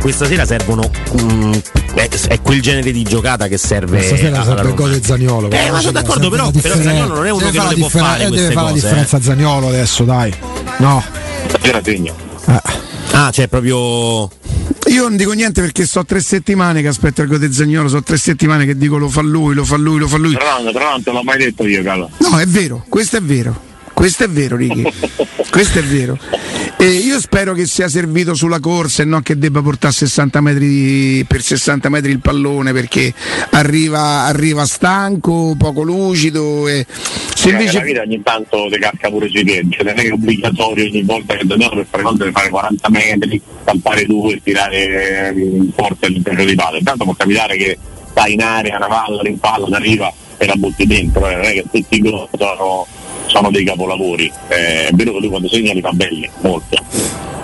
questa sera servono. Mm, è, è, quel genere di giocata che serve. Stasera serve Gol e Zagnolo. Eh, ma sono d'accordo, però, però Zagnolo non è uno che non le può fare. Eh, deve fare la differenza eh. Zagnolo adesso, dai. No. Stasera segno. Ah. ah, cioè proprio. Io non dico niente perché so tre settimane che aspetto il di Zagnolo, so tre settimane che dico lo fa lui, lo fa lui, lo fa lui. Però, però non te l'ho mai detto io, Carlo. No, è vero, questo è vero. Questo è vero, Ricky. Questo è vero. E io spero che sia servito sulla corsa e non che debba portare 60 metri per 60 metri il pallone perché arriva, arriva stanco, poco lucido. E se invece... La vita ogni tanto ti casca pure sui piedi, cioè non è obbligatorio ogni volta che dobbiamo per fare cose fare 40 metri, stampare due e tirare forte all'interno di palla. Intanto può capitare che stai in area, una palla, in palla, arriva e la butti dentro, eh, non è che tutti i gol sono sono dei capolavori. Eh, è vero che lui quando segna li fa belli, molto,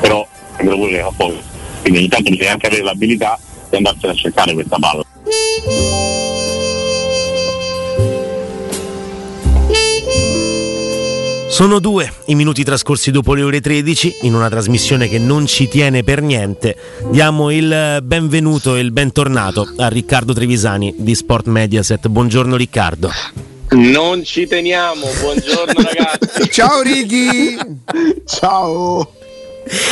però è vero pure che fa poco. Quindi ogni tanto bisogna anche avere l'abilità di andarsene a cercare questa palla. Sono due i minuti trascorsi dopo le ore 13 in una trasmissione che non ci tiene per niente. Diamo il benvenuto e il bentornato a Riccardo Trevisani di Sport Mediaset. Buongiorno Riccardo. Non ci teniamo, buongiorno ragazzi. Ciao Ricky. Ciao.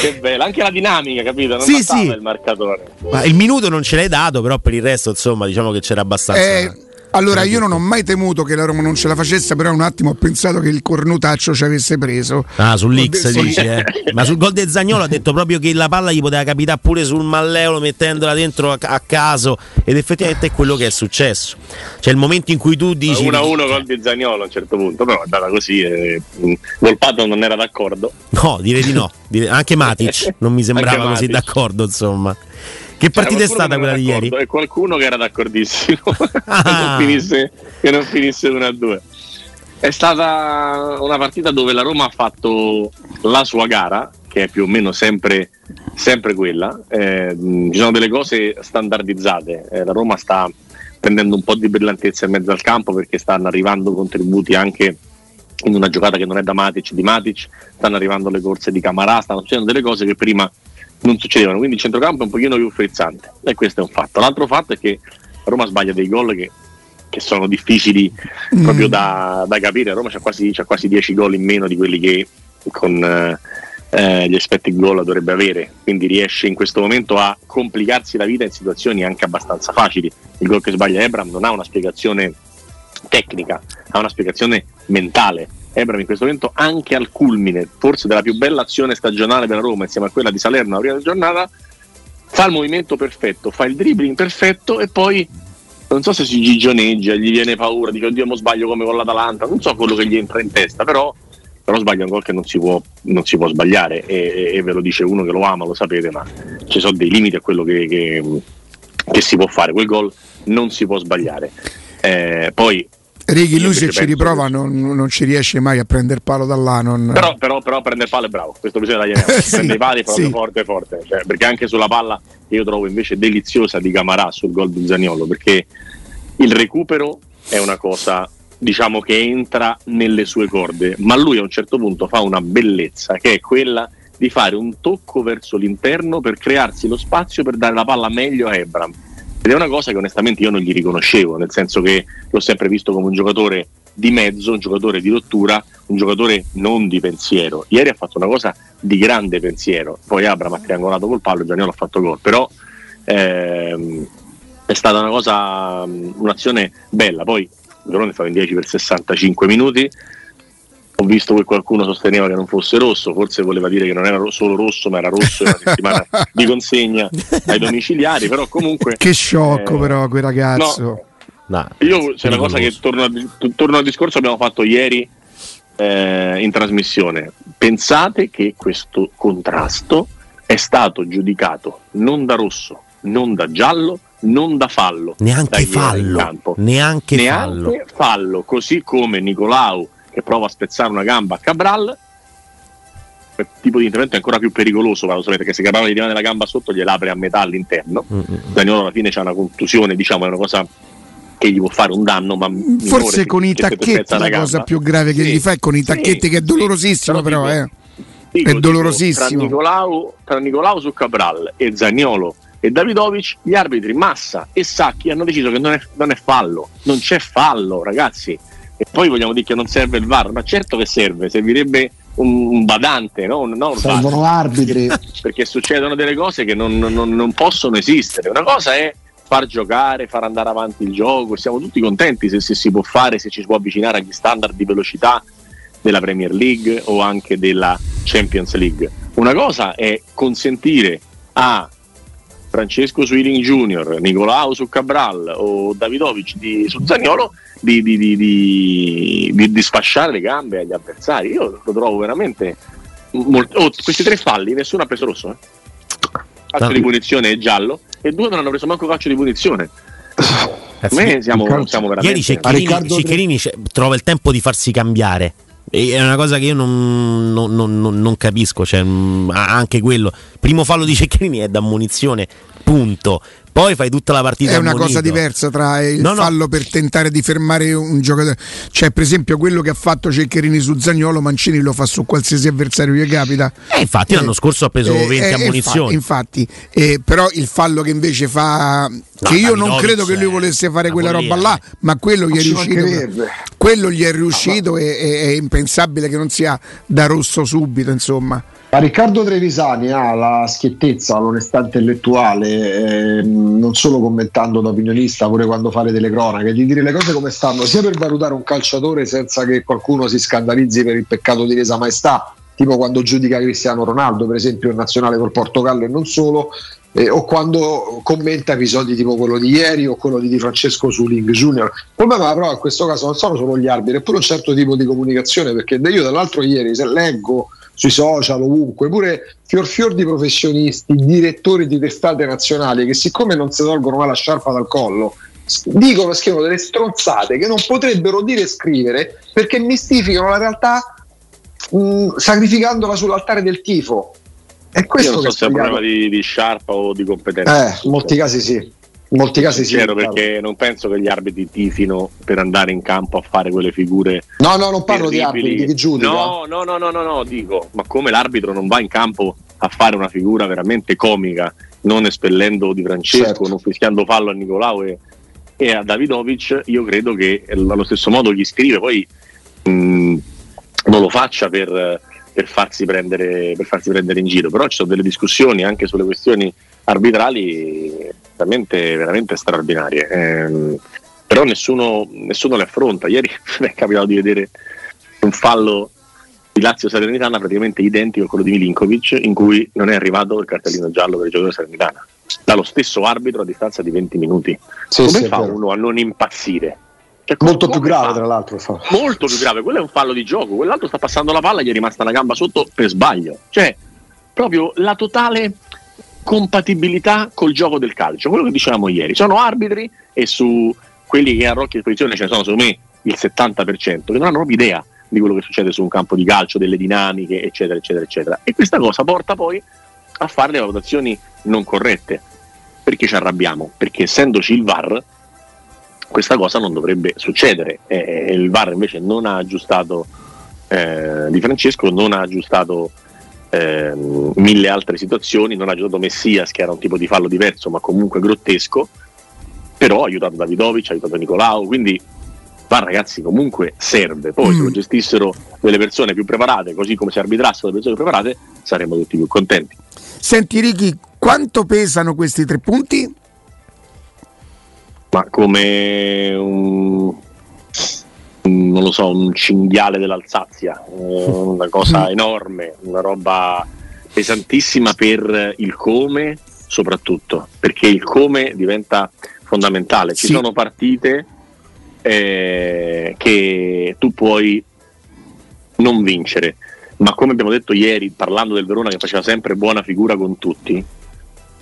Che bella, anche la dinamica, capito? Non sì, sì. il marcatore. Ma il minuto non ce l'hai dato, però per il resto, insomma, diciamo che c'era abbastanza. Eh, allora, io non ho mai temuto che la Roma non ce la facesse, però un attimo ho pensato che il cornutaccio ci avesse preso. Ah, sull'X de- dici, eh. Ma sul gol del Zagnolo ha detto proprio che la palla gli poteva capitare pure sul malleolo mettendola dentro a, a caso ed effettivamente è quello che è successo. Cioè il momento in cui tu dici 1-1 gol di Zagnolo a un certo punto, però è andata così e Volpato non era d'accordo. No, direi di no. Anche Matic non mi sembrava così d'accordo, insomma. Che partita è stata quella di ieri? E qualcuno che era d'accordissimo ah. che, non finisse, che non finisse 1-2. È stata una partita dove la Roma ha fatto la sua gara, che è più o meno sempre, sempre quella. Eh, ci sono delle cose standardizzate. Eh, la Roma sta prendendo un po' di brillantezza in mezzo al campo perché stanno arrivando contributi anche in una giocata che non è da Matic, di Matic, stanno arrivando le corse di Camarà, stanno succedendo delle cose che prima non succedevano, quindi il centrocampo è un pochino più frizzante e questo è un fatto. L'altro fatto è che Roma sbaglia dei gol che, che sono difficili mm. proprio da, da, capire, Roma c'ha quasi, c'ha quasi 10 gol in meno di quelli che con eh, gli expected goal dovrebbe avere, quindi riesce in questo momento a complicarsi la vita in situazioni anche abbastanza facili. Il gol che sbaglia Ebram non ha una spiegazione tecnica, ha una spiegazione mentale Ebram in questo momento anche al culmine, forse della più bella azione stagionale della Roma insieme a quella di Salerno la prima giornata, fa il movimento perfetto, fa il dribbling perfetto e poi non so se si gigioneggia, gli viene paura, dice oddio mo sbaglio come con l'Atalanta, non so quello che gli entra in testa, però, però sbaglia un gol che non si può, non si può sbagliare e, e, e, ve lo dice uno che lo ama, lo sapete, ma ci sono dei limiti a quello che, che, che si può fare, quel gol non si può sbagliare. Eh, poi Righi, lui se ci riprova non, non, ci riesce mai a prendere palo da là. Non... Però, però, però prendere palo è bravo, questo bisogna dargli sì, prende i pali proprio sì. forte forte, cioè, perché anche sulla palla io trovo invece deliziosa di Camarà sul gol di Zaniolo, perché il recupero è una cosa diciamo che entra nelle sue corde, ma lui a un certo punto fa una bellezza che è quella di fare un tocco verso l'interno per crearsi lo spazio per dare la palla meglio a Ebram ed è una cosa che onestamente io non gli riconoscevo, nel senso che l'ho sempre visto come un giocatore di mezzo, un giocatore di rottura, un giocatore non di pensiero. Ieri ha fatto una cosa di grande pensiero, poi Abram ha triangolato col palo e Gianniolo ha fatto gol, però ehm, è stata una cosa, un'azione bella. Poi Verone stava in 10 per 65 minuti, ho visto che qualcuno sosteneva che non fosse rosso, forse voleva dire che non era solo rosso, ma era rosso una settimana di consegna ai domiciliari, però comunque... Che sciocco eh, però quel ragazzo. No, no, io c'è una cosa che torno, torno, al discorso che abbiamo fatto ieri eh, in trasmissione. Pensate che questo contrasto è stato giudicato non da rosso, non da giallo, non da fallo. Neanche fallo. Neanche, neanche fallo. fallo. Così come Nicolau prova a spezzare una gamba a Cabral. Quel tipo di intervento è ancora più pericoloso, ma lo sapete che se Cabral gli rimane la gamba sotto gliela apre a metà all'interno. Mm-hmm. Daniolo alla fine c'ha una contusione, diciamo, è una cosa che gli può fare un danno, ma forse con i tacchetti la, la cosa più grave che sì, gli fa è con i tacchetti sì, che è dolorosissimo sì, però, però eh. Dico, è dolorosissimo. Tra, Nicolau, tra Nicolau su Cabral e Zagnolo e Davidovic, gli arbitri Massa e Sacchi hanno deciso che non è, non è fallo, non c'è fallo ragazzi. E poi vogliamo dire che non serve il VAR, ma certo che serve, servirebbe un, un badante, no? no Servono arbitri. Perché succedono delle cose che non, non, non possono esistere. Una cosa è far giocare, far andare avanti il gioco, siamo tutti contenti se, se, si può fare, se ci si può avvicinare agli standard di velocità della Premier League o anche della Champions League. Una cosa è consentire a Francesco Swiling Junior, Nicolao su Cabral o Davidovic di, su Zagnolo di, di, di, di, sfasciare le gambe agli avversari. Io lo trovo veramente. Molto, oh, questi tre falli, nessuno ha preso rosso. Eh? Calcio di punizione è giallo e due non hanno preso manco calcio di punizione. Eh, me siamo, siamo veramente... Ieri Ceccherini, Ceccherini trova il tempo di farsi cambiare. È una cosa che io non, non, non, non capisco. Cioè, mm, anche quello. Primo fallo di Ceccherini è da munizione, punto poi fai tutta la partita. È una cosa diversa tra il no, fallo no. per tentare di fermare un giocatore. Cioè, per esempio, quello che ha fatto Ceccherini su Zagnolo, Mancini lo fa su qualsiasi avversario che capita. Eh, infatti, eh, l'anno scorso ha preso eh, 20 eh, ammonizioni. Infatti, eh, però il fallo che invece fa. che io non credo che lui volesse fare quella roba là, ma quello gli è riuscito. Quello gli è riuscito e è impensabile che non sia da rosso subito, insomma. Ma Riccardo Trevisani ha la schiettezza, l'onestà intellettuale, eh, non solo commentando da opinionista, pure quando fa le telecronache, di dire le cose come stanno, sia per valutare un calciatore senza che qualcuno si scandalizzi per il peccato di lesa maestà, tipo quando giudica Cristiano Ronaldo, per esempio in nazionale col Portogallo e non solo, eh, o quando commenta episodi tipo quello di ieri o quello di, di Francesco Suling Junior. Il problema però in questo caso non sono solo gli arbitri, è pure un certo tipo di comunicazione, perché io dall'altro ieri se leggo sui social, ovunque, pure fior fior di professionisti, direttori di testate nazionali che siccome non si tolgono mai la sciarpa dal collo, dicono e scrivono delle stronzate che non potrebbero dire e scrivere perché mistificano la realtà mh, sacrificandola sull'altare del tifo. È questo Io non so se è un problema di, di sciarpa o di competenza. Eh, in molti casi sì. In molti casi sì. perché non penso che gli arbitri tifino per andare in campo a fare quelle figure. No, no, non parlo terribili. di arbitri, di chi giudica. No, no, no, no, no, no, dico, ma come l'arbitro non va in campo a fare una figura veramente comica, non espellendo Di Francesco, certo. non fischiando fallo a Nicolao e, e, a Davidovic, io credo che allo stesso modo chi scrive poi mh, non lo faccia per, per, farsi prendere, per farsi prendere in giro, però ci sono delle discussioni anche sulle questioni arbitrali veramente, veramente straordinarie. Eh, però nessuno, nessuno, le affronta. Ieri mi è capitato di vedere un fallo di Lazio Salernitana praticamente identico a quello di Milinkovic, in cui non è arrivato il cartellino giallo per il giocatore Salernitana. Dallo stesso arbitro a distanza di 20 minuti. Sì, Come sì, fa uno a non impazzire? Cioè, Molto più grave, fa? tra l'altro. Fa. Molto più grave, quello è un fallo di gioco. Quell'altro sta passando la palla gli è rimasta una gamba sotto per sbaglio. Cioè, proprio la totale compatibilità col gioco del calcio, quello che dicevamo ieri. Sono arbitri e su quelli che a Rocchi di posizione ce ne sono secondo me il 70%, che non hanno proprio idea di quello che succede su un campo di calcio, delle dinamiche, eccetera, eccetera, eccetera. E questa cosa porta poi a fare le valutazioni non corrette. Perché ci arrabbiamo? Perché essendoci il VAR, questa cosa non dovrebbe succedere. E il VAR invece non ha aggiustato eh, Di Francesco, non ha aggiustato eh, mille altre situazioni, non ha aiutato Messias che era un tipo di fallo diverso ma comunque grottesco, però ha aiutato Davidovic, ha aiutato Nicolao, quindi ma ragazzi comunque serve, poi mm. se lo gestissero delle persone più preparate, così come se arbitrassero delle persone più preparate, saremmo tutti più contenti. Senti Ricky, quanto pesano questi tre punti? Ma come un non lo so, un cinghiale dell'Alsazia, eh, una cosa enorme, una roba pesantissima per il come soprattutto, perché il come diventa fondamentale. Ci sì. sono partite eh, che tu puoi non vincere, ma come abbiamo detto ieri parlando del Verona che faceva sempre buona figura con tutti,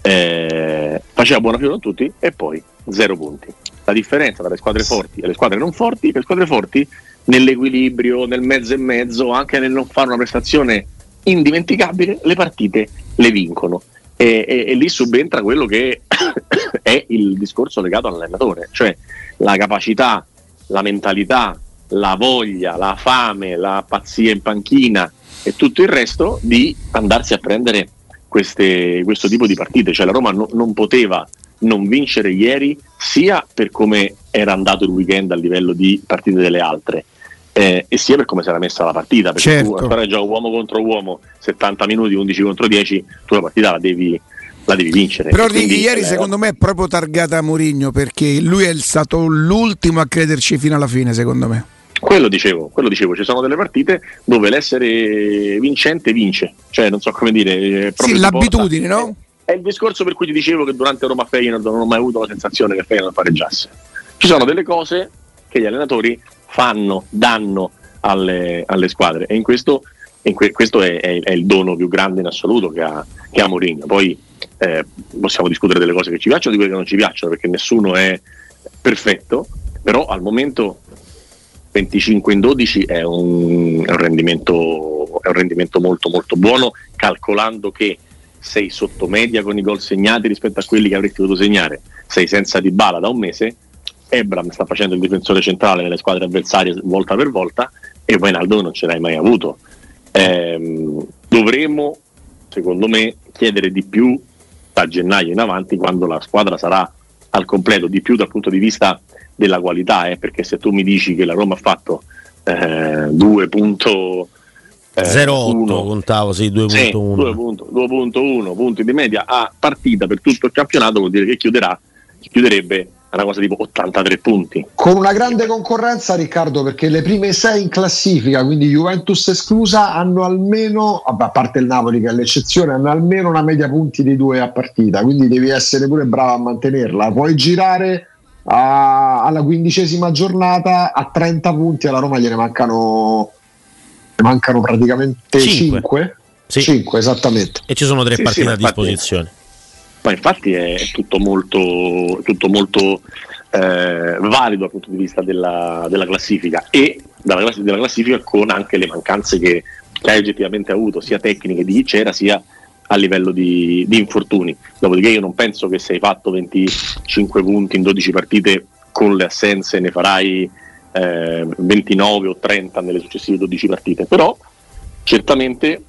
eh, faceva buona figura con tutti e poi zero punti la differenza tra le squadre forti e le squadre non forti, le squadre forti nell'equilibrio, nel mezzo e mezzo, anche nel non fare una prestazione indimenticabile, le partite le vincono. E, e, e lì subentra quello che è il discorso legato all'allenatore, cioè la capacità, la mentalità, la voglia, la fame, la pazzia in panchina e tutto il resto di andarsi a prendere queste, questo tipo di partite, cioè la Roma no, non poteva non vincere ieri sia per come era andato il weekend a livello di partite delle altre eh, e sia per come si era messa la partita perché Certo. tu a fare già uomo contro uomo 70 minuti 11 contro 10 tu la partita la devi, la devi vincere Però Righi, quindi, ieri eh, secondo me è proprio targata a Mourinho perché lui è stato l'ultimo a crederci fino alla fine, secondo me. Quello dicevo, quello dicevo, ci sono delle partite dove l'essere vincente vince, cioè non so come dire. eh, Sì, l'abitudine, porta- no? È il discorso per cui ti dicevo che durante Roma Feyenoord non ho mai avuto la sensazione che Feyenoord pareggiasse. Ci sono delle cose che gli allenatori fanno, danno alle, alle squadre e in questo, in que- questo è, è- è il dono più grande in assoluto che ha, che ha Mourinho. Poi eh, possiamo discutere delle cose che ci piacciono e di quelle che non ci piacciono perché nessuno è perfetto, però al momento 25 in 12 è un, è un rendimento, è un rendimento molto molto buono calcolando che sei sotto media con i gol segnati rispetto a quelli che avresti potuto segnare, sei senza di bala da un mese, Ebram sta facendo il difensore centrale nelle squadre avversarie volta per volta e Wijnaldum non ce l'hai mai avuto. Ehm, dovremmo, secondo me, chiedere di più da gennaio in avanti quando la squadra sarà al completo, di più dal punto di vista della qualità, eh, perché se tu mi dici che la Roma ha fatto eh, 2.08 0,8 contavo, sì, 2.1. sì, 2.1 punti di media a partita per tutto il campionato vuol dire che chiuderà, chiuderebbe una cosa tipo 83 punti. Con una grande concorrenza, Riccardo, perché le prime sei in classifica, quindi Juventus esclusa, hanno almeno, a parte il Napoli che è l'eccezione, hanno almeno una media punti di due a partita, quindi devi essere pure bravo a mantenerla. Puoi girare a- alla quindicesima giornata a 30 punti, alla Roma gliene mancano, mancano praticamente Cinque. 5. Sì. 5, esattamente. E ci sono tre Sì, partite sì, a infatti- disposizione. Ma infatti è tutto molto, tutto molto eh, valido dal punto di vista della, della classifica e dalla, class- della classifica con anche le mancanze che, che hai oggettivamente avuto, sia tecniche di chi c'era, sia a livello di, di infortuni. Dopodiché io non penso che se hai fatto 25 punti in 12 partite con le assenze ne farai eh, 29 o 30 nelle successive 12 partite, però certamente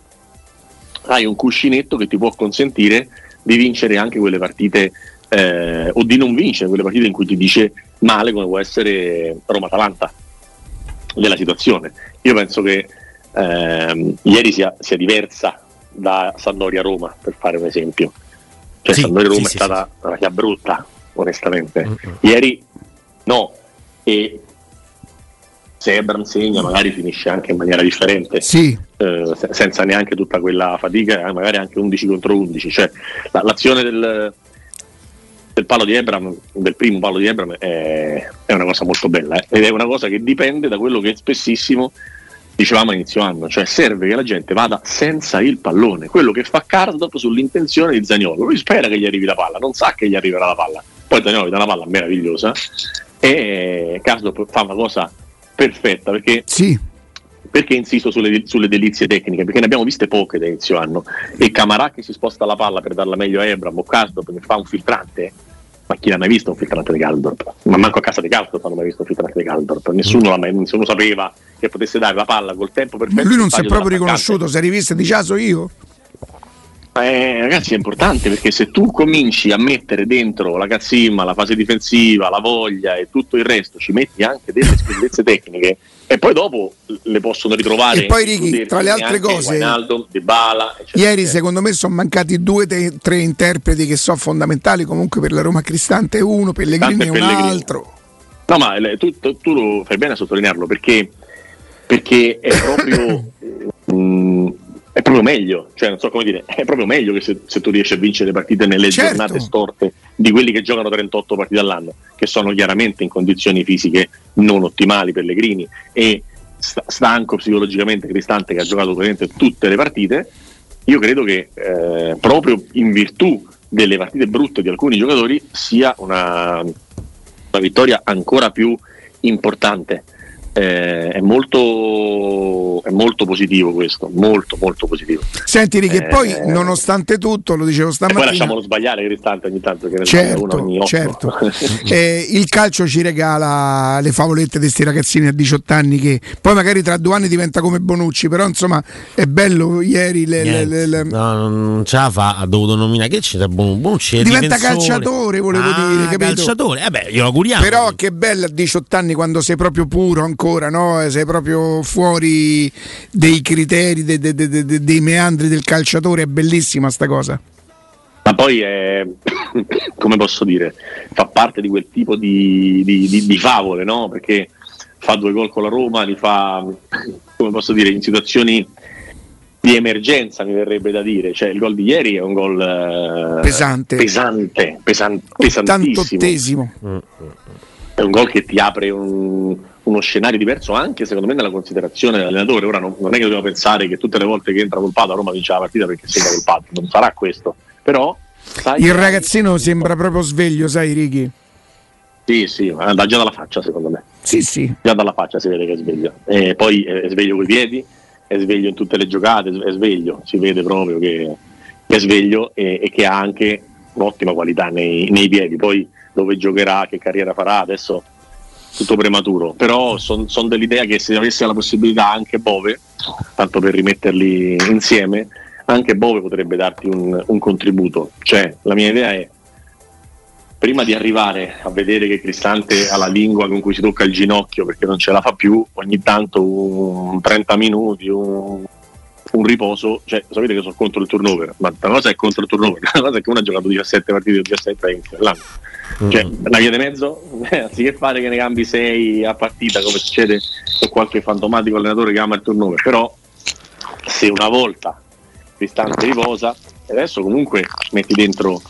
hai un cuscinetto che ti può consentire di vincere anche quelle partite eh, o di non vincere quelle partite in cui ti dice male come può essere Roma-Atalanta della situazione. Io penso che ehm, ieri sia, sia diversa da Sandoria-Roma per fare un esempio. Cioè Sì, Sandoria-Roma sì, è sì, stata una chiave brutta, onestamente. Mm-mm. Ieri no, e se Ebram segna magari finisce anche in maniera differente Sì, eh, se- senza neanche tutta quella fatica, eh, magari anche 11 contro 11. Cioè, la- l'azione del, del palo di Ebram, del primo palo di Ebram, è, è una cosa molto bella eh, ed è una cosa che dipende da quello che spessissimo dicevamo a inizio anno, cioè serve che la gente vada senza il pallone, quello che fa Cardop sull'intenzione di Zagnolo. Lui spera che gli arrivi la palla, non sa che gli arriverà la palla. Poi Zagnolo gli dà una palla meravigliosa e Cardop fa una cosa perfetta perché sì. perché insisto sulle, sulle delizie tecniche? Perché ne abbiamo viste poche da inizio anno. E Camarà che si sposta la palla per darla meglio a Ebram o Caldorp che fa un filtrante. Ma chi l'ha mai visto un filtrante di Caldorp? Ma manco a casa di Caldorp hanno mai visto un filtrante di Caldorp. Nessuno, mai, nessuno sapeva che potesse dare la palla col tempo perfetto. Lui non si è proprio riconosciuto, si è rivista di caso io. Eh, ragazzi, è importante perché se tu cominci a mettere dentro la cazzimma, la fase difensiva, la voglia e tutto il resto, ci metti anche delle spillezze tecniche e poi dopo le possono ritrovare. E poi, includersi tra le altre cose, Dybala, eccetera, Ieri secondo me sono mancati due o tre interpreti che sono fondamentali comunque per la Roma Cristante uno, Pellegrini e e un Pellegrini. altro. No, ma tu, tu- tu lo fai bene a sottolinearlo perché, perché è proprio. mm, è proprio meglio, cioè non so come dire, è proprio meglio che se, se tu riesci a vincere le partite nelle Certo. giornate storte di quelli che giocano 38 partite all'anno, che sono chiaramente in condizioni fisiche non ottimali Pellegrini e sta- stanco psicologicamente Cristante che ha giocato praticamente tutte le partite, io credo che eh, proprio in virtù delle partite brutte di alcuni giocatori sia una, una vittoria ancora più importante eh, è, molto, è molto positivo questo, molto molto positivo. Senti Ricky, eh, poi nonostante tutto, lo dicevo stamattina... poi lasciamolo sbagliare Cristante ogni tanto, che ne certo, uno ogni certo. eh, il calcio ci regala le favolette di questi ragazzini a 18 anni che poi magari tra due anni diventa come Bonucci, però insomma è bello ieri... Le, le, le, le... No, non ce la fa, ha dovuto nominare che c'era Bonucci. Diventa calciatore, volevo ah, dire, capito? calciatore, eh beh, glielo auguriamo. Però che bello a 18 anni quando sei proprio puro ancora ancora, no? sei proprio fuori dei criteri, dei, dei, dei, dei meandri del calciatore, è bellissima sta cosa. Ma poi è, come posso dire, fa parte di quel tipo di, di, di, di favole, no? Perché fa due gol con la Roma, li fa, come posso dire, in situazioni di emergenza mi verrebbe da dire, cioè il gol di ieri è un gol eh, pesante, pesante, pesan, pesantissimo. È un gol che ti apre un, uno scenario diverso anche secondo me nella considerazione dell'allenatore. Ora non, non è che dobbiamo pensare che tutte le volte che entra colpato a Roma vince la partita perché segna colpato, non sarà questo. Però sai, il ragazzino sembra proprio sveglio, sai Righi? Sì, sì, ma già dalla faccia secondo me. Sì, sì. Già dalla faccia si vede che è sveglio. E poi è sveglio coi piedi, è sveglio in tutte le giocate, è sveglio, si vede proprio che è sveglio e, e che ha anche un'ottima qualità nei, nei piedi. Poi dove giocherà, che carriera farà, adesso tutto prematuro, però sono son dell'idea che se avesse la possibilità anche Bove, tanto per rimetterli insieme, anche Bove potrebbe darti un, un contributo. Cioè, la mia idea è prima di arrivare a vedere che Cristante ha la lingua con cui si tocca il ginocchio perché non ce la fa più, ogni tanto un 30 minuti, un, un riposo, cioè sapete che sono contro il turnover, ma una cosa è contro il turnover, una cosa è che uno ha giocato 17 partite o 17 cioè, una via di mezzo, anziché fare che ne cambi 6 a partita, come succede con qualche fantomatico allenatore che ama il turnover, però se una volta Cristante riposa, adesso comunque metti dentro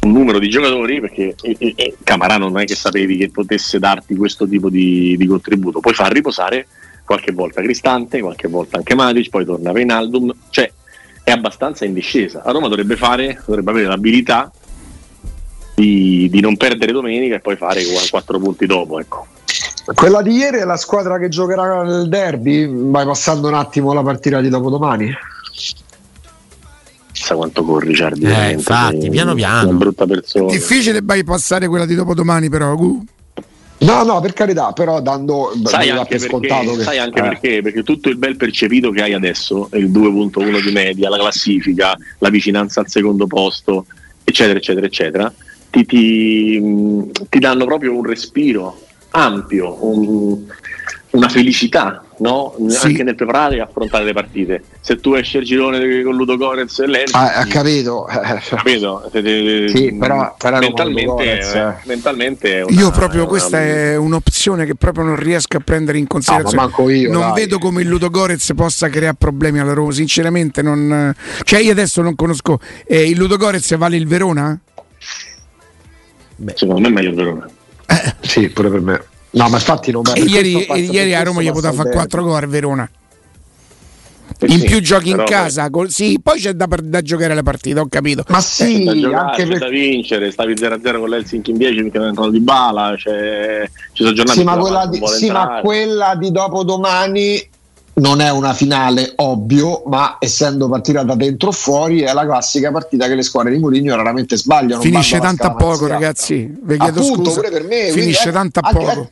un numero di giocatori perché e, e, e Camarà non è che sapevi che potesse darti questo tipo di, di, contributo, puoi far riposare qualche volta Cristante, qualche volta anche Matic, poi torna Reinaldum, cioè è abbastanza in discesa. A Roma dovrebbe fare, dovrebbe avere l'abilità di, di, non perdere domenica e poi fare quattro punti dopo. Ecco. Quella di ieri è la squadra che giocherà nel derby, vai passando un attimo la partita di dopodomani. Sa quanto corri, Ciardi. Eh, infatti, piano piano. Una brutta persona. È difficile bypassare quella di dopodomani, però. No, no, per carità, però dando sai anche, perché, che, sai anche eh. perché, perché tutto il bel percepito che hai adesso, il 2.1 di media, la classifica, la vicinanza al secondo posto, eccetera, eccetera, eccetera, ti, ti, ti danno proprio un respiro ampio, un, una felicità no? sì. anche nel preparare e affrontare le partite. Se tu esci il girone con Ludo Gorez e lei, ah, ha capito, capito? Sì, però, però mentalmente, eh, mentalmente una, io proprio questa una... è un'opzione che proprio non riesco a prendere in considerazione. No, io, non dai. vedo come il Ludo Gorez possa creare problemi alla Roma. Sinceramente, non... cioè, io adesso non conosco eh, il Ludo Gorez vale il Verona? Beh. Secondo me è meglio il Verona. Eh. Sì, pure per me. No, ma infatti non va Ieri, ieri a Roma gli poteva fare 4 gol a Verona. Eh in sì, più giochi in casa, col, sì, poi c'è da, da, giocare la partita, ho capito. Ma sì, eh, giocare, anche per... da vincere, stavi 0-0 con l'Helsinki in 10 perché non di bala, cioè, ci sono giornate sì, ma quella, di, sì ma quella di dopodomani non è una finale ovvio, ma essendo partita da dentro o fuori è la classica partita che le squadre di Mourinho raramente sbagliano. Finisce tanto a poco, ragazzi. Vi chiedo Appunto, scusa. pure per me. Finisce quindi, tanto a poco. Ecco,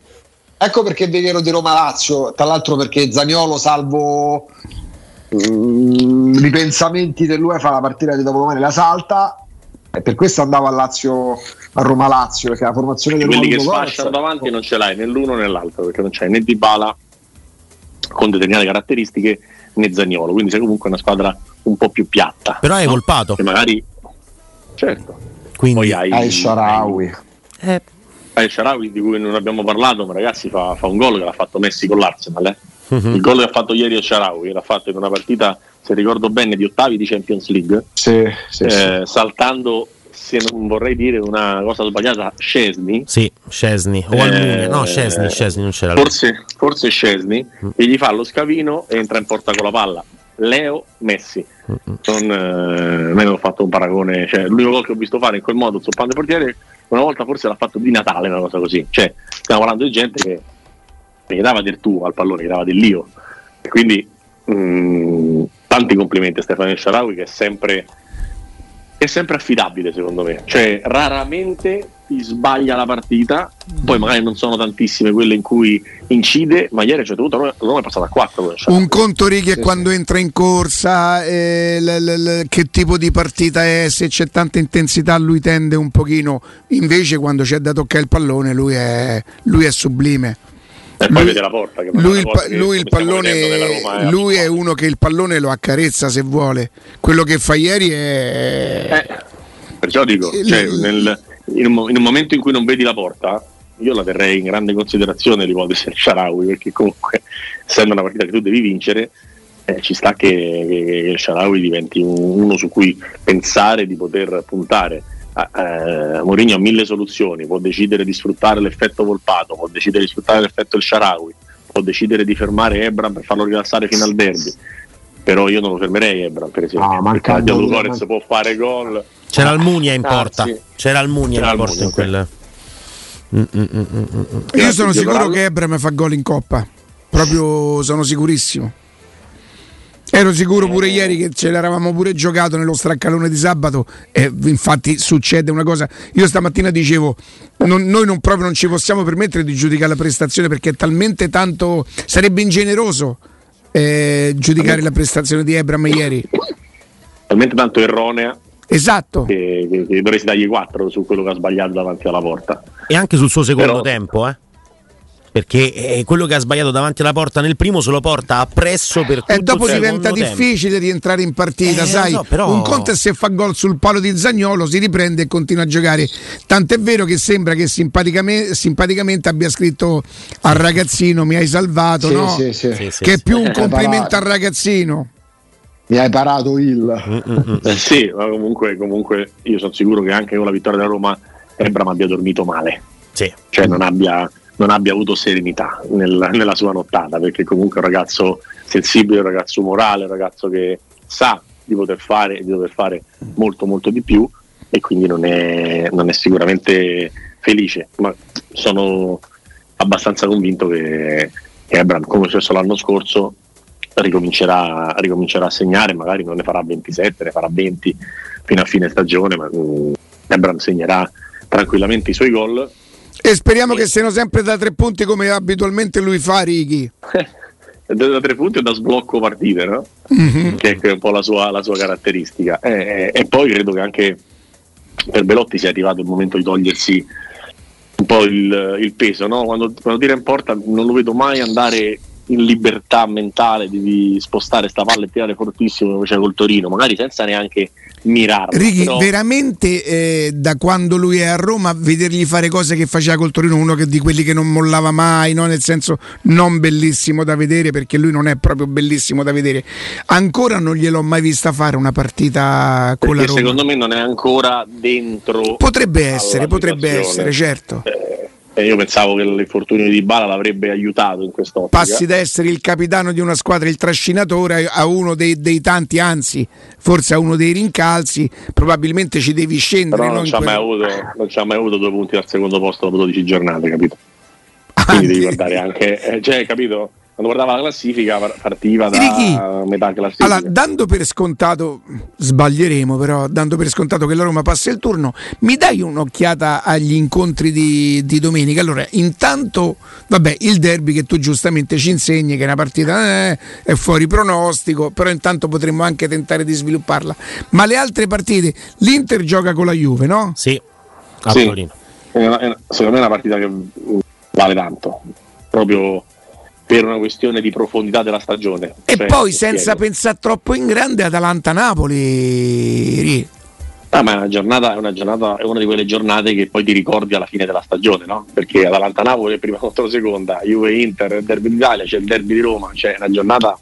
ecco perché vi chiedo di Roma Lazio, tra l'altro perché Zaniolo, salvo mm, ripensamenti dell'UEFA, la partita di dopodomani la salta. E per questo andavo a Lazio a Roma Lazio, perché la formazione del quelli che sfasciano davanti non ce l'hai né l'uno né l'altro, perché non c'è né Di Bala con determinate caratteristiche né Zagnolo, quindi sei comunque una squadra un po' più piatta. Però hai no? colpato. Che magari certo. Quindi Poi hai, hai Sharawi. Eh. Hai Sharawi di cui non abbiamo parlato, ma ragazzi fa, fa un gol che l'ha fatto Messi con l'Arsenal. Eh? Uh-huh. Il gol che ha fatto ieri a Sharawi l'ha fatto in una partita, se ricordo bene, di ottavi di Champions League, sì, sì, eh, sì. saltando se non vorrei dire una cosa sbagliata, Scesni. Sì, Scesni. O Almunia. No, Scesni, Scesni non c'era. Forse, forse Scesni. Mm. E gli fa lo scavino e entra in porta con la palla. Leo Messi. Non, eh, me ne ho fatto un paragone. Cioè, l'unico gol che ho visto fare in quel modo sul pan portiere, una volta forse l'ha fatto di Natale, una cosa così. Cioè, stiamo parlando di gente che gli dava del tuo al pallone, gli dava dell'io. E quindi mh, mm, tanti complimenti a Stefano Sharawi che è sempre, è sempre affidabile secondo me, cioè raramente ti sbaglia la partita, poi magari non sono tantissime quelle in cui incide, ma ieri c'è dovuto, Roma è passato a 4. Un conto righe sì, quando sì. entra in corsa, eh, l- l- l- che tipo di partita è, se c'è tanta intensità lui tende un pochino, invece quando c'è da toccare il pallone lui è, lui è sublime. E poi vede la porta. lui, il, pa- lui, il pallone, è lui è uno che il pallone lo accarezza se vuole. Quello che fa ieri è. Eh, perciò dico, cioè, nel, in, un, in, un, momento in cui non vedi la porta, io la terrei in grande considerazione l'ipotesi del Sharawi, perché comunque, essendo una partita che tu devi vincere, eh, ci sta che, che, il Sharawi diventi un, uno su cui pensare di poter puntare. Eh, Mourinho ha mille soluzioni, può decidere di sfruttare l'effetto Volpato, può decidere di sfruttare l'effetto il Sharawi, può decidere di fermare Ebram per farlo rilassare fino al derby. Però io non lo fermerei Ebram, per esempio. Ah, perché Ludogorez può fare gol c'era Almunia in porta. C'era Almunia in porta in quel. Mm, mm, mm, Io sono sicuro che Ebram fa gol in coppa. Proprio sono sicurissimo. Ero sicuro pure eh. ieri che ce l'eravamo pure giocato nello straccalone di sabato e infatti succede una cosa. Io stamattina dicevo, non, noi non, proprio non ci possiamo permettere di giudicare la prestazione perché è talmente tanto, sarebbe ingeneroso eh, giudicare la prestazione di Ebram ieri. Talmente tanto erronea Esatto. Che, che, che dovresti dargli 4 su quello che ha sbagliato davanti alla porta. E anche sul suo secondo Però... tempo, eh? Perché eh, quello che ha sbagliato davanti alla porta nel primo se lo porta appresso per tutto e dopo diventa difficile tempo. rientrare in partita eh, sai no, però... un conto è se fa gol sul palo di Zagnolo si riprende e continua a giocare tant'è vero che sembra che simpaticamente, simpaticamente abbia scritto al ragazzino mi hai salvato sì, no? sì, sì. che è più un complimento al ragazzino mi hai parato il. Eh, sì, ma comunque, comunque io sono sicuro che anche con la vittoria della Roma Ebram abbia dormito male. Sì. Cioè non abbia, non abbia avuto serenità nel, nella sua nottata, perché comunque è un ragazzo sensibile, un ragazzo morale, un ragazzo che sa di poter fare di poter fare molto molto di più e quindi non è, non è sicuramente felice. Ma sono abbastanza convinto che, che Ebram, come è successo l'anno scorso, ricomincerà, ricomincerà, a segnare, magari non ne farà 27, ne farà 20 fino a fine stagione, ma um, Ebram segnerà tranquillamente i suoi gol. E speriamo che siano sempre da tre punti come abitualmente lui fa, Righi. da tre punti o da sblocco partite, no? Mm-hmm. che è un po' la sua, la sua caratteristica. E, e, poi credo che anche per Belotti sia arrivato il momento di togliersi un po' il, il peso, no? quando, quando tira in porta non lo vedo mai andare in libertà mentale di spostare sta palla e tirare fortissimo come faceva col Torino, magari senza neanche mirarla. Righi, però... veramente eh, da quando lui è a Roma, vedergli fare cose che faceva col Torino, uno che, di quelli che non mollava mai, no? nel senso non bellissimo da vedere, perché lui non è proprio bellissimo da vedere. Ancora non gliel'ho mai vista fare una partita con perché la Roma. Secondo me non è ancora dentro. Potrebbe essere, potrebbe essere, certo. Eh, io pensavo che l'infortunio di Bala l'avrebbe aiutato in questo Passi da essere il capitano di una squadra, il trascinatore, a uno dei, dei tanti, anzi, forse a uno dei rincalzi. Probabilmente ci devi scendere. Però non, ci, ha quel... avuto, non ci ha mai avuto due punti al secondo posto dopo 12 giornate, capito? Quindi anche. devi guardare anche, eh, cioè, capito? Quando guardava la classifica partiva da Ricky, metà classifica. Allora, dando per scontato, sbaglieremo però, dando per scontato che la Roma passa il turno, mi dai un'occhiata agli incontri di, di domenica? Allora, intanto, vabbè, il derby che tu giustamente ci insegni che è una partita eh, è fuori pronostico, però intanto potremmo anche tentare di svilupparla. Ma le altre partite, l'Inter gioca con la Juve, no? Sì, a sì. Torino. secondo me è una partita che vale tanto, proprio per una questione di profondità della stagione. E cioè, poi senza pensare troppo in grande Atalanta-Napoli. Ah, ma è una, giornata, è, una giornata, è una di quelle giornate che poi ti ricordi alla fine della stagione, no? Perché Atalanta-Napoli è prima contro seconda, Juve-Inter, derby d'Italia, c'è il derby di Roma, cioè una giornata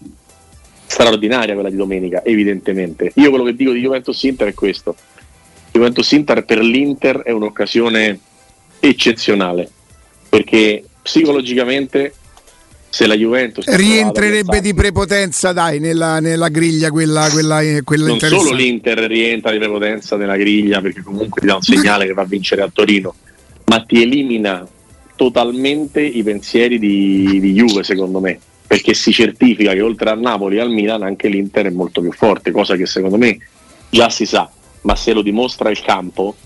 straordinaria quella di domenica, evidentemente. Io quello che dico di Juventus-Inter è questo. Juventus-Inter per l'Inter è un'occasione eccezionale, perché psicologicamente se la Juventus rientrerebbe di prepotenza dai nella, nella griglia quella, quella, quella non solo l'Inter rientra di prepotenza nella griglia perché comunque ti dà un segnale che va a vincere a Torino ma ti elimina totalmente i pensieri di, di Juve, secondo me, perché si certifica che oltre al Napoli e al Milan anche l'Inter è molto più forte, cosa che secondo me già si sa, ma se lo dimostra il campo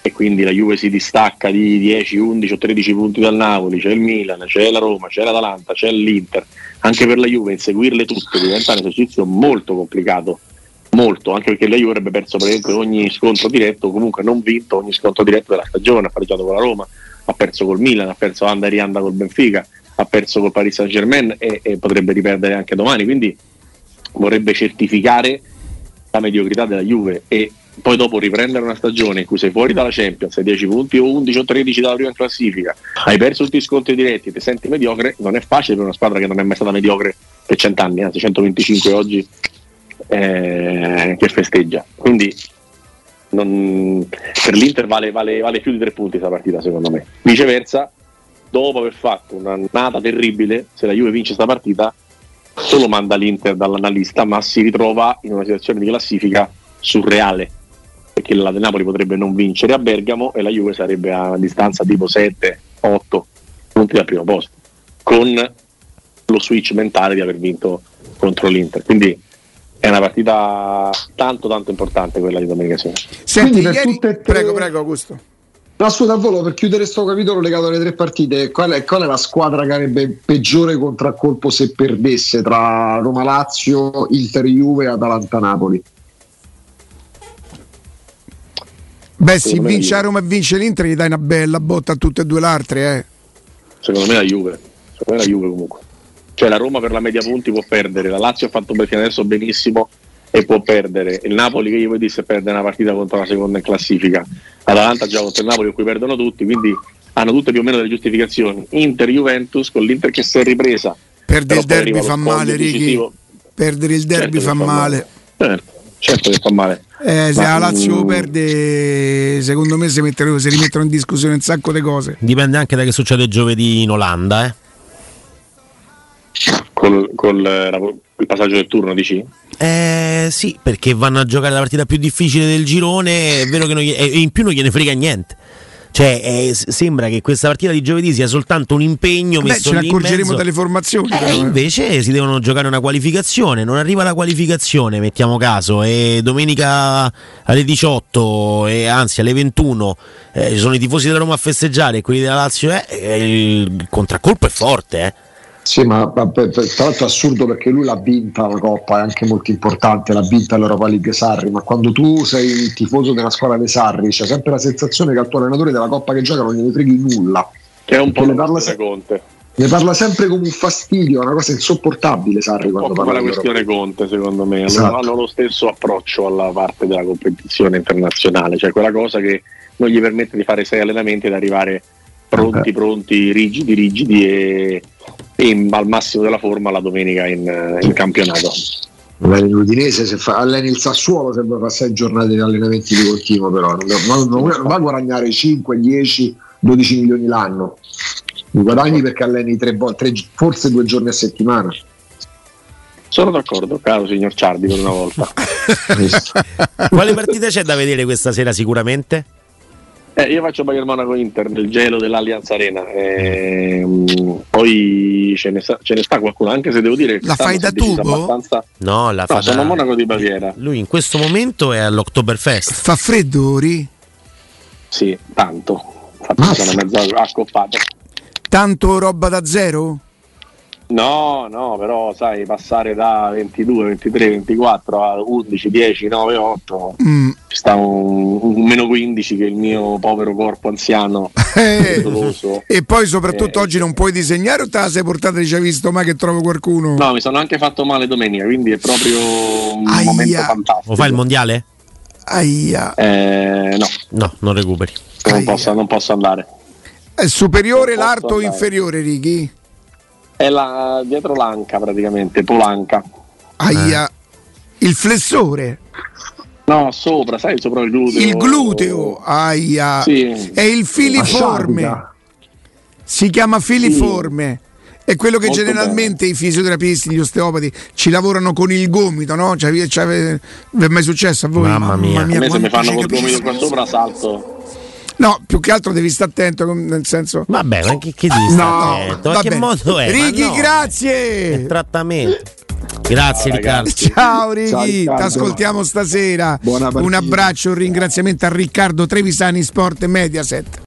e quindi la Juve si distacca di 10, 11 o 13 punti dal Napoli, c'è il Milan, c'è la Roma, c'è l'Atalanta, c'è l'Inter, anche per la Juve inseguirle tutte diventa un esercizio molto complicato, molto, anche perché la Juve avrebbe perso per esempio ogni scontro diretto, comunque non vinto ogni scontro diretto della stagione, ha pareggiato con la Roma, ha perso col Milan, ha perso Anda e Rianda col Benfica, ha perso col Paris Saint Germain e, e potrebbe riperdere anche domani, quindi vorrebbe certificare la mediocrità della Juve e poi dopo riprendere una stagione in cui sei fuori dalla Champions, hai 10 punti o 11 o 13 dalla prima classifica, hai perso tutti i scontri diretti, ti senti mediocre, non è facile per una squadra che non è mai stata mediocre per 100 anni, anzi 125 oggi eh, che festeggia. Quindi non, per l'Inter vale, vale, vale più di tre punti questa partita secondo me. Viceversa, dopo aver fatto una nata terribile, se la Juve vince questa partita, solo manda l'Inter dall'analista, ma si ritrova in una situazione di classifica surreale perché la del Napoli potrebbe non vincere a Bergamo e la Juve sarebbe a distanza tipo 7-8 punti dal primo posto, con lo switch mentale di aver vinto contro l'Inter. Quindi è una partita tanto tanto importante quella di domenica sera. Senti, per ieri... tutte tre... Prego, prego Augusto. Scusa, al volo, per chiudere questo capitolo legato alle tre partite, qual è, qual è, la squadra che avrebbe peggiore contraccolpo se perdesse tra Roma-Lazio, Inter-Juve e Atalanta-Napoli? Beh, se vince a Roma e vince l'Inter, gli dai una bella botta a tutte e due le altre. Eh. Secondo me la Juve. Secondo me la Juve comunque. Cioè la Roma per la media punti può perdere, la Lazio ha fatto adesso benissimo e può perdere. Il Napoli che io vi disse perde una partita contro la seconda in classifica. L'Atalanta già contro il Napoli in cui perdono tutti, quindi hanno tutte più o meno delle giustificazioni. Inter Juventus con l'Inter che si è ripresa. Perdere il derby fa male, Righi. Perdere il derby certo fa, fa male. male. Certo, certo che fa male. Eh, se la Lazio perde, secondo me si, mettono, si, rimettono in discussione un sacco di cose. Dipende anche da che succede giovedì in Olanda. Eh. Col, col, il passaggio del turno, dici? Eh sì, perché vanno a giocare la partita più difficile del girone. È vero che non gli, e in più non gliene frega niente. Cioè, eh, sembra che questa partita di giovedì sia soltanto un impegno Beh, messo ce ne accorgeremo dalle formazioni. Eh, invece si devono giocare una qualificazione. Non arriva la qualificazione, mettiamo caso, e domenica alle 18 e anzi alle 21 eh, ci sono i tifosi della Roma a festeggiare e quelli della Lazio. Eh, il contraccolpo è forte, eh. Sì, ma, ma tra l'altro è assurdo perché lui l'ha vinta la Coppa, è anche molto importante, l'ha vinta l'Europa League Sarri, ma quando tu sei il tifoso della squadra dei Sarri c'è sempre la sensazione che al tuo allenatore della Coppa che gioca non gliene freghi nulla. Che è un po' ne parla, se- Conte. ne parla sempre come un fastidio, è una cosa insopportabile Sarri quando parla. la questione Conte secondo me, esatto. hanno lo stesso approccio alla parte della competizione internazionale, cioè quella cosa che non gli permette di fare sei allenamenti ed arrivare pronti, okay. pronti, rigidi, rigidi e e al massimo della forma la domenica in, in campionato. Alleni l'Udinese, se fa, alleni il Sassuolo se fa sei giornate di allenamenti di continuo, però non, non, non va a guadagnare 5, 10, 12 milioni l'anno. I guadagni perché alleni tre, tre, forse due giorni a settimana. Sono d'accordo, caro signor Ciardi, per una volta. Quale partita c'è da vedere questa sera sicuramente? Eh, io faccio Bayern Monaco Inter nel gelo dell'Allianz Arena. E, um, poi ce ne, sta, ce ne, sta, qualcuno, anche se devo dire che la fai da tubo? Abbastanza... No, la no, fa sono da... Monaco di Baviera. Lui in questo momento è all'Oktoberfest. Fa freddo, Ri? Sì, tanto. Infatti sono mezzo accoppato. Tanto roba da zero? No, no, però sai, passare da 22, 23, 24 a 11, 10, 9, 8, mm. Sta un, un, meno 15 che il mio povero corpo anziano. Eh. e poi soprattutto eh. oggi non puoi disegnare o te la sei portata e ci hai visto mai che trovo qualcuno? No, mi sono anche fatto male domenica, quindi è proprio un Aia. momento fantastico. Lo fai il mondiale? Aia. Eh, no. No, non recuperi. Non posso, non posso, andare. È superiore l'arto o inferiore, Righi? È la, dietro l'anca praticamente, polanca. Aia, eh. il flessore. No, sopra, sai, sopra il gluteo. Il gluteo, aia. Sì. È il filiforme. Si chiama filiforme. Sì. È quello che Molto generalmente bene. i fisioterapisti, gli osteopati ci lavorano con il gomito, no? Cioè, cioè, vi è mai successo a voi? Mamma mia. Mamma mia a me se mi fanno col gomito qua sopra salto No, più che altro devi stare attento, nel senso... Vabbè, ma che, che dici? No, attento? Ma che bene. modo è? Righi, no, grazie! è trattamento. Grazie Riccardo. Ciao Righi, ti ascoltiamo stasera. Un abbraccio, un ringraziamento a Riccardo Trevisani Sport Mediaset.